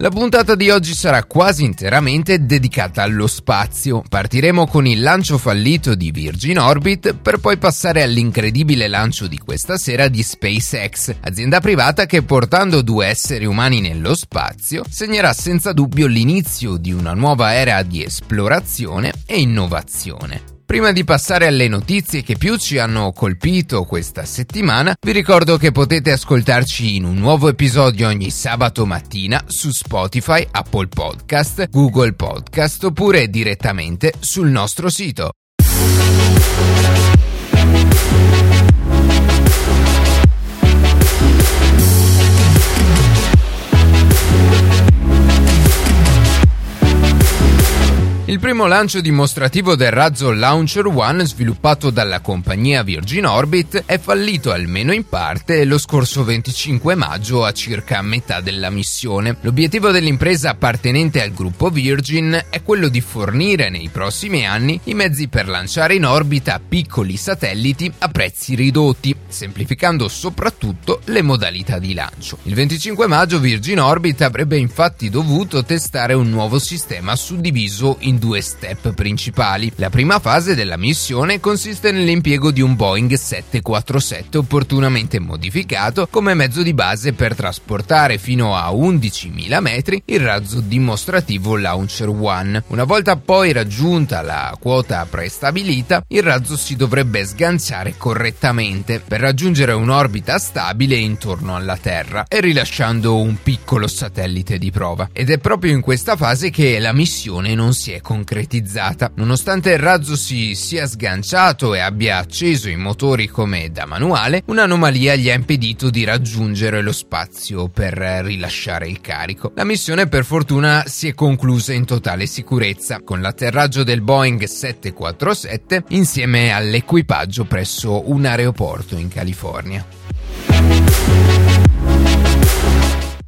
La puntata di oggi sarà quasi interamente dedicata allo spazio. Partiremo con il lancio fallito di Virgin Orbit per poi passare all'incredibile lancio di questa sera di SpaceX, azienda privata che portando due esseri umani nello spazio segnerà senza dubbio l'inizio di una nuova era di esplorazione e innovazione. Prima di passare alle notizie che più ci hanno colpito questa settimana, vi ricordo che potete ascoltarci in un nuovo episodio ogni sabato mattina su Spotify, Apple Podcast, Google Podcast oppure direttamente sul nostro sito. Il primo lancio dimostrativo del razzo Launcher One sviluppato dalla compagnia Virgin Orbit è fallito almeno in parte lo scorso 25 maggio a circa metà della missione. L'obiettivo dell'impresa appartenente al gruppo Virgin è quello di fornire nei prossimi anni i mezzi per lanciare in orbita piccoli satelliti a prezzi ridotti, semplificando soprattutto le modalità di lancio. Il 25 maggio Virgin Orbit avrebbe infatti dovuto testare un nuovo sistema suddiviso in due step principali. La prima fase della missione consiste nell'impiego di un Boeing 747 opportunamente modificato come mezzo di base per trasportare fino a 11.000 metri il razzo dimostrativo Launcher One. Una volta poi raggiunta la quota prestabilita, il razzo si dovrebbe sganciare correttamente per raggiungere un'orbita stabile intorno alla Terra e rilasciando un piccolo satellite di prova. Ed è proprio in questa fase che la missione non si è concretizzata. Nonostante il razzo si sia sganciato e abbia acceso i motori come da manuale, un'anomalia gli ha impedito di raggiungere lo spazio per rilasciare il carico. La missione per fortuna si è conclusa in totale sicurezza, con l'atterraggio del Boeing 747 insieme all'equipaggio presso un aeroporto in California.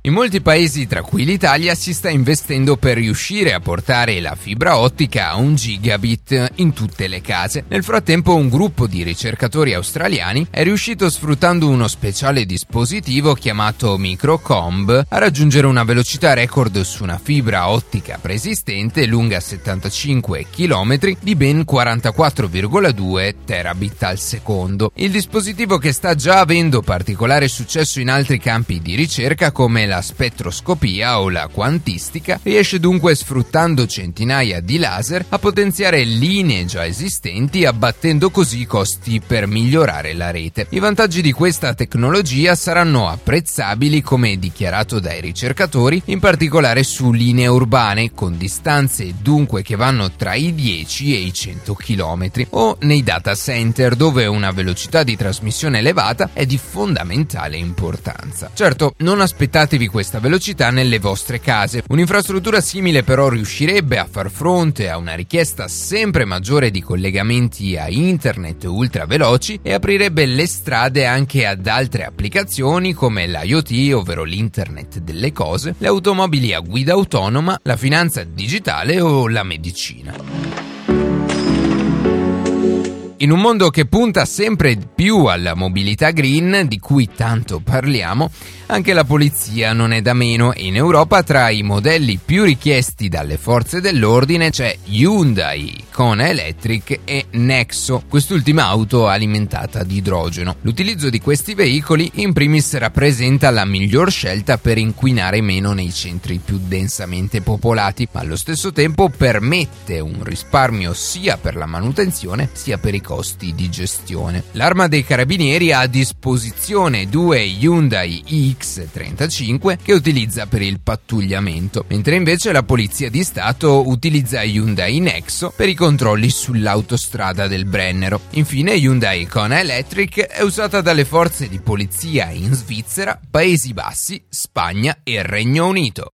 In molti paesi, tra cui l'Italia, si sta investendo per riuscire a portare la fibra ottica a un gigabit in tutte le case. Nel frattempo, un gruppo di ricercatori australiani è riuscito sfruttando uno speciale dispositivo chiamato Microcomb a raggiungere una velocità record su una fibra ottica preesistente lunga 75 km di ben 44,2 terabit al secondo. Il dispositivo che sta già avendo particolare successo in altri campi di ricerca come la spettroscopia o la quantistica riesce dunque sfruttando centinaia di laser a potenziare linee già esistenti abbattendo così i costi per migliorare la rete. I vantaggi di questa tecnologia saranno apprezzabili come dichiarato dai ricercatori, in particolare su linee urbane con distanze dunque che vanno tra i 10 e i 100 km o nei data center dove una velocità di trasmissione elevata è di fondamentale importanza. Certo, non aspettatevi di questa velocità nelle vostre case. Un'infrastruttura simile però riuscirebbe a far fronte a una richiesta sempre maggiore di collegamenti a internet ultra veloci e aprirebbe le strade anche ad altre applicazioni come l'IoT, ovvero l'internet delle cose, le automobili a guida autonoma, la finanza digitale o la medicina. In un mondo che punta sempre più alla mobilità green, di cui tanto parliamo, anche la polizia non è da meno in Europa tra i modelli più richiesti dalle forze dell'ordine c'è Hyundai, Kona Electric e Nexo, quest'ultima auto alimentata di idrogeno. L'utilizzo di questi veicoli in primis rappresenta la miglior scelta per inquinare meno nei centri più densamente popolati, ma allo stesso tempo permette un risparmio sia per la manutenzione sia per i costi di gestione. L'arma dei carabinieri ha a disposizione due Hyundai iX35 che utilizza per il pattugliamento, mentre invece la Polizia di Stato utilizza Hyundai Nexo per i controlli sull'autostrada del Brennero. Infine Hyundai Kona Electric è usata dalle forze di polizia in Svizzera, Paesi Bassi, Spagna e Regno Unito.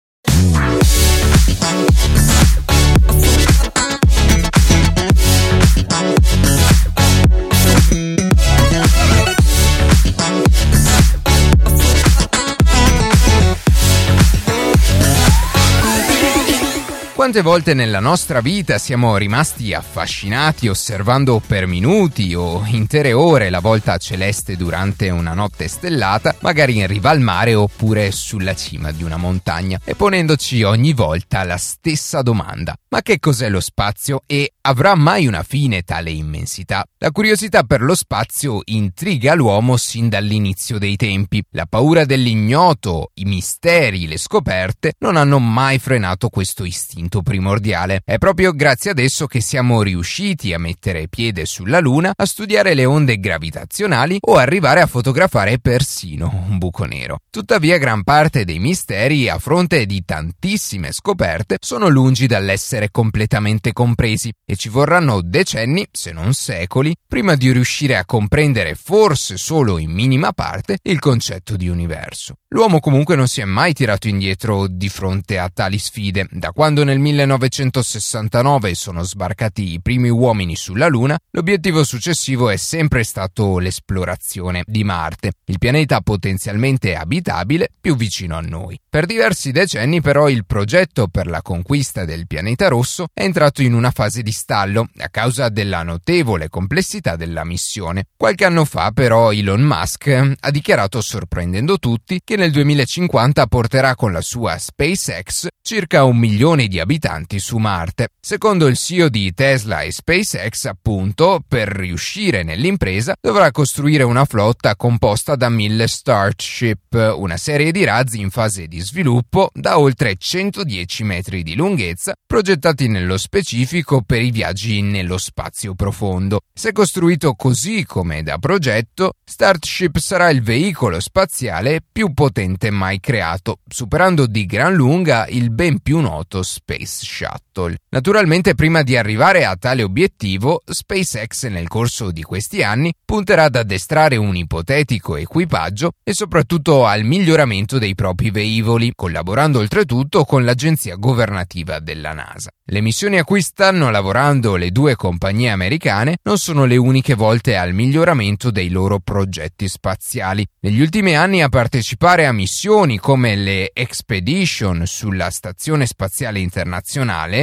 Quante volte nella nostra vita siamo rimasti affascinati osservando per minuti o intere ore la volta celeste durante una notte stellata, magari in riva al mare oppure sulla cima di una montagna, e ponendoci ogni volta la stessa domanda. Ma che cos'è lo spazio e avrà mai una fine tale immensità? La curiosità per lo spazio intriga l'uomo sin dall'inizio dei tempi. La paura dell'ignoto, i misteri, le scoperte non hanno mai frenato questo istinto istinto primordiale. È proprio grazie ad esso che siamo riusciti a mettere piede sulla Luna, a studiare le onde gravitazionali o arrivare a fotografare persino un buco nero. Tuttavia gran parte dei misteri, a fronte di tantissime scoperte, sono lungi dall'essere completamente compresi e ci vorranno decenni, se non secoli, prima di riuscire a comprendere forse solo in minima parte il concetto di universo. L'uomo comunque non si è mai tirato indietro di fronte a tali sfide, da quando nel 1969 sono sbarcati i primi uomini sulla Luna, l'obiettivo successivo è sempre stato l'esplorazione di Marte, il pianeta potenzialmente abitabile più vicino a noi. Per diversi decenni però il progetto per la conquista del pianeta rosso è entrato in una fase di stallo a causa della notevole complessità della missione. Qualche anno fa però Elon Musk ha dichiarato sorprendendo tutti che nel 2050 porterà con la sua SpaceX circa un milione di abitanti su Marte. Secondo il CEO di Tesla e SpaceX, appunto, per riuscire nell'impresa dovrà costruire una flotta composta da mille Starship, una serie di razzi in fase di sviluppo da oltre 110 metri di lunghezza, progettati nello specifico per i viaggi nello spazio profondo. Se costruito così come da progetto, Starship sarà il veicolo spaziale più potente mai creato, superando di gran lunga il ben più noto Space Shuttle. Naturalmente prima di arrivare a tale obiettivo, SpaceX nel corso di questi anni punterà ad addestrare un ipotetico equipaggio e soprattutto al miglioramento dei propri velivoli, collaborando oltretutto con l'agenzia governativa della NASA. Le missioni a cui stanno lavorando le due compagnie americane non sono le uniche volte al miglioramento dei loro progetti spaziali. Negli ultimi anni a partecipare a missioni come le Expedition sulla Stazione Spaziale Internazionale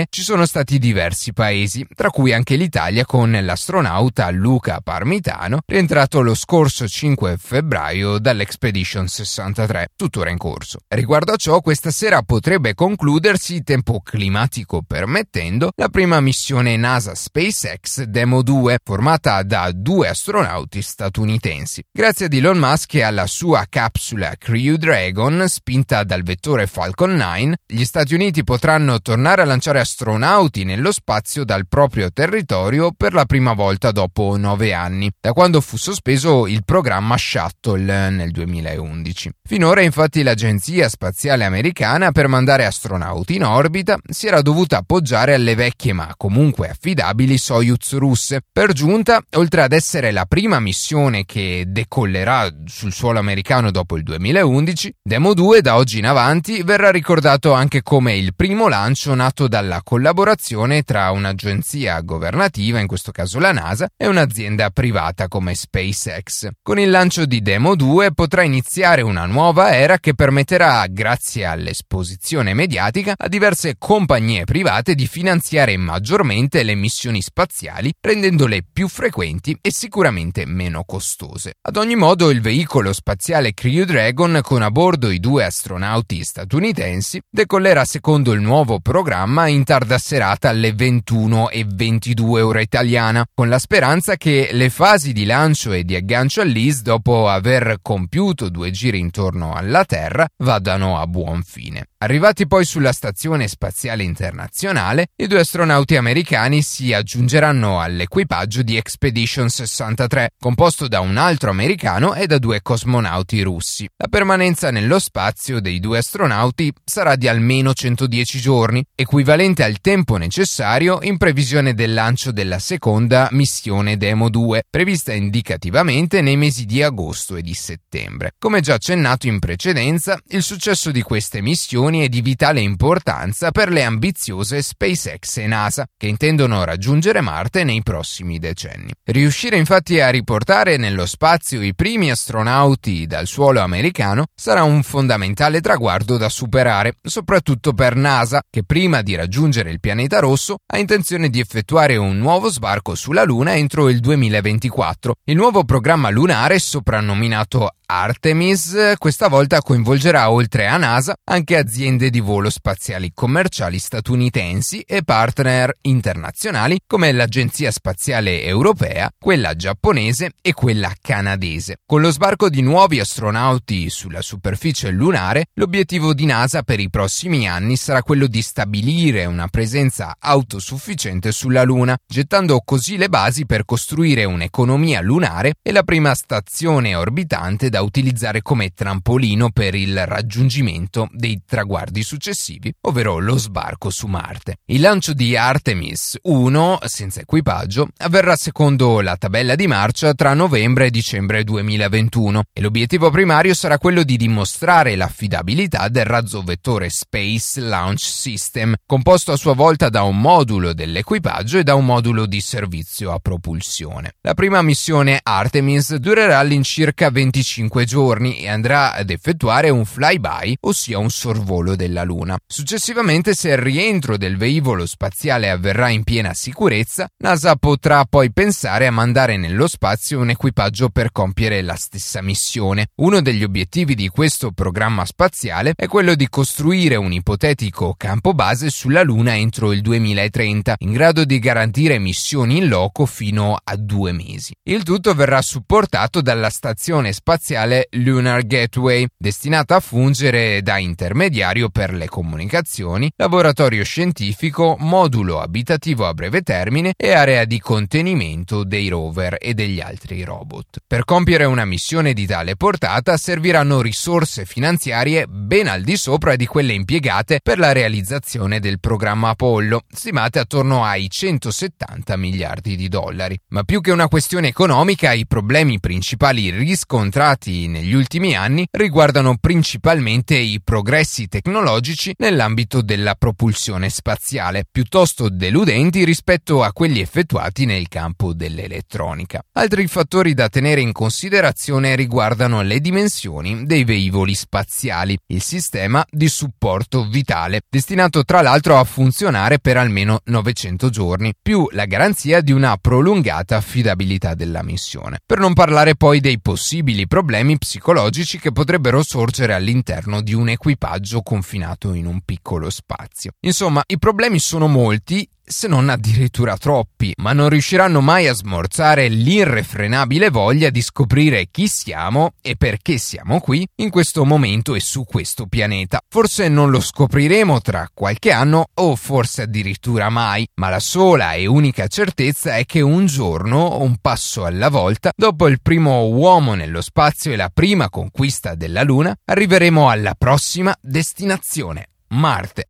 ci sono stati diversi paesi, tra cui anche l'Italia con l'astronauta Luca Parmitano, rientrato lo scorso 5 febbraio dall'Expedition 63, tuttora in corso. Riguardo a ciò, questa sera potrebbe concludersi, tempo climatico permettendo, la prima missione NASA SpaceX Demo 2, formata da due astronauti statunitensi. Grazie ad Elon Musk e alla sua capsula Crew Dragon, spinta dal vettore Falcon 9, gli Stati Uniti potranno tornare a lanciare astronauti nello spazio dal proprio territorio per la prima volta dopo nove anni, da quando fu sospeso il programma Shuttle nel 2011. Finora infatti l'Agenzia Spaziale Americana per mandare astronauti in orbita si era dovuta appoggiare alle vecchie ma comunque affidabili Soyuz russe. Per giunta, oltre ad essere la prima missione che decollerà sul suolo americano dopo il 2011, Demo 2 da oggi in avanti verrà ricordato anche come il primo lancio nato dalla collaborazione tra un'agenzia governativa, in questo caso la NASA, e un'azienda privata come SpaceX. Con il lancio di Demo 2 potrà iniziare una nuova era che permetterà, grazie all'esposizione mediatica, a diverse compagnie private di finanziare maggiormente le missioni spaziali, rendendole più frequenti e sicuramente meno costose. Ad ogni modo, il veicolo spaziale Crew Dragon, con a bordo i due astronauti statunitensi, decollerà secondo il nuovo programma in tarda serata alle 21 e 22 ora italiana, con la speranza che le fasi di lancio e di aggancio all'IS, dopo aver compiuto due giri intorno alla Terra, vadano a buon fine. Arrivati poi sulla Stazione Spaziale Internazionale, i due astronauti americani si aggiungeranno all'equipaggio di Expedition 63, composto da un altro americano e da due cosmonauti russi. La permanenza nello spazio dei due astronauti sarà di almeno almeno 110 giorni, equivalente al tempo necessario in previsione del lancio della seconda missione Demo 2, prevista indicativamente nei mesi di agosto e di settembre. Come già accennato in precedenza, il successo di queste missioni missioni è di vitale importanza per le ambiziose SpaceX e NASA, che intendono raggiungere Marte nei prossimi decenni. Riuscire infatti a riportare nello spazio i primi astronauti dal suolo americano sarà un fondamentale traguardo da superare, soprattutto per NASA, che prima di raggiungere il pianeta rosso ha intenzione di effettuare un nuovo sbarco sulla Luna entro il 2024. Il nuovo programma lunare, soprannominato Artemis questa volta coinvolgerà oltre a NASA anche aziende di volo spaziali commerciali statunitensi e partner internazionali come l'Agenzia Spaziale Europea, quella giapponese e quella canadese. Con lo sbarco di nuovi astronauti sulla superficie lunare, l'obiettivo di NASA per i prossimi anni sarà quello di stabilire una presenza autosufficiente sulla Luna, gettando così le basi per costruire un'economia lunare e la prima stazione orbitante da da utilizzare come trampolino per il raggiungimento dei traguardi successivi, ovvero lo sbarco su Marte. Il lancio di Artemis 1, senza equipaggio, avverrà secondo la tabella di marcia tra novembre e dicembre 2021 e l'obiettivo primario sarà quello di dimostrare l'affidabilità del razzo vettore Space Launch System, composto a sua volta da un modulo dell'equipaggio e da un modulo di servizio a propulsione. La prima missione Artemis durerà all'incirca 25 5 giorni e andrà ad effettuare un flyby, ossia un sorvolo della Luna. Successivamente, se il rientro del velivolo spaziale avverrà in piena sicurezza, NASA potrà poi pensare a mandare nello spazio un equipaggio per compiere la stessa missione. Uno degli obiettivi di questo programma spaziale è quello di costruire un ipotetico campo base sulla Luna entro il 2030, in grado di garantire missioni in loco fino a due mesi. Il tutto verrà supportato dalla stazione spaziale spaziale Lunar Gateway, destinata a fungere da intermediario per le comunicazioni, laboratorio scientifico, modulo abitativo a breve termine e area di contenimento dei rover e degli altri robot. Per compiere una missione di tale portata serviranno risorse finanziarie ben al di sopra di quelle impiegate per la realizzazione del programma Apollo, stimate attorno ai 170 miliardi di dollari. Ma più che una questione economica, i problemi principali riscontrati realizzati negli ultimi anni riguardano principalmente i progressi tecnologici nell'ambito della propulsione spaziale, piuttosto deludenti rispetto a quelli effettuati nel campo dell'elettronica. Altri fattori da tenere in considerazione riguardano le dimensioni dei velivoli spaziali, il sistema di supporto vitale, destinato tra l'altro a funzionare per almeno 900 giorni, più la garanzia di una prolungata affidabilità della missione. Per non parlare poi dei possibili problemi problemi psicologici che potrebbero sorgere all'interno di un equipaggio confinato in un piccolo spazio. Insomma, i problemi sono molti se non addirittura troppi, ma non riusciranno mai a smorzare l'irrefrenabile voglia di scoprire chi siamo e perché siamo qui in questo momento e su questo pianeta. Forse non lo scopriremo tra qualche anno o forse addirittura mai, ma la sola e unica certezza è che un giorno, un passo alla volta, dopo il primo uomo nello spazio e la prima conquista della Luna, arriveremo alla prossima destinazione, Marte.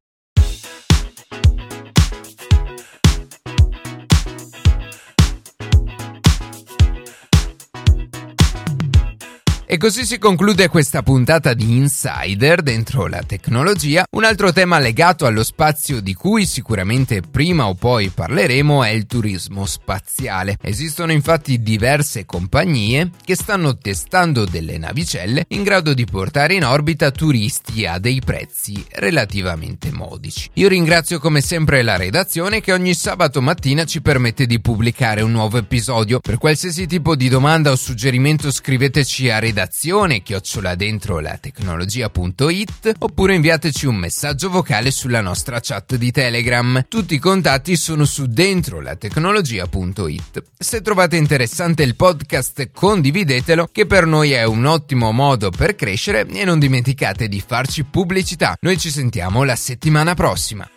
E così si conclude questa puntata di Insider dentro la tecnologia. Un altro tema legato allo spazio di cui sicuramente prima o poi parleremo è il turismo spaziale. Esistono infatti diverse compagnie che stanno testando delle navicelle in grado di portare in orbita turisti a dei prezzi relativamente modici. Io ringrazio come sempre la redazione che ogni sabato mattina ci permette di pubblicare un nuovo episodio. Per qualsiasi tipo di domanda o suggerimento scriveteci a redazione redazione chiocciola dentro la tecnologia.it oppure inviateci un messaggio vocale sulla nostra chat di Telegram. Tutti i contatti sono su dentro la tecnologia.it. Se trovate interessante il podcast condividetelo che per noi è un ottimo modo per crescere e non dimenticate di farci pubblicità. Noi ci sentiamo la settimana prossima.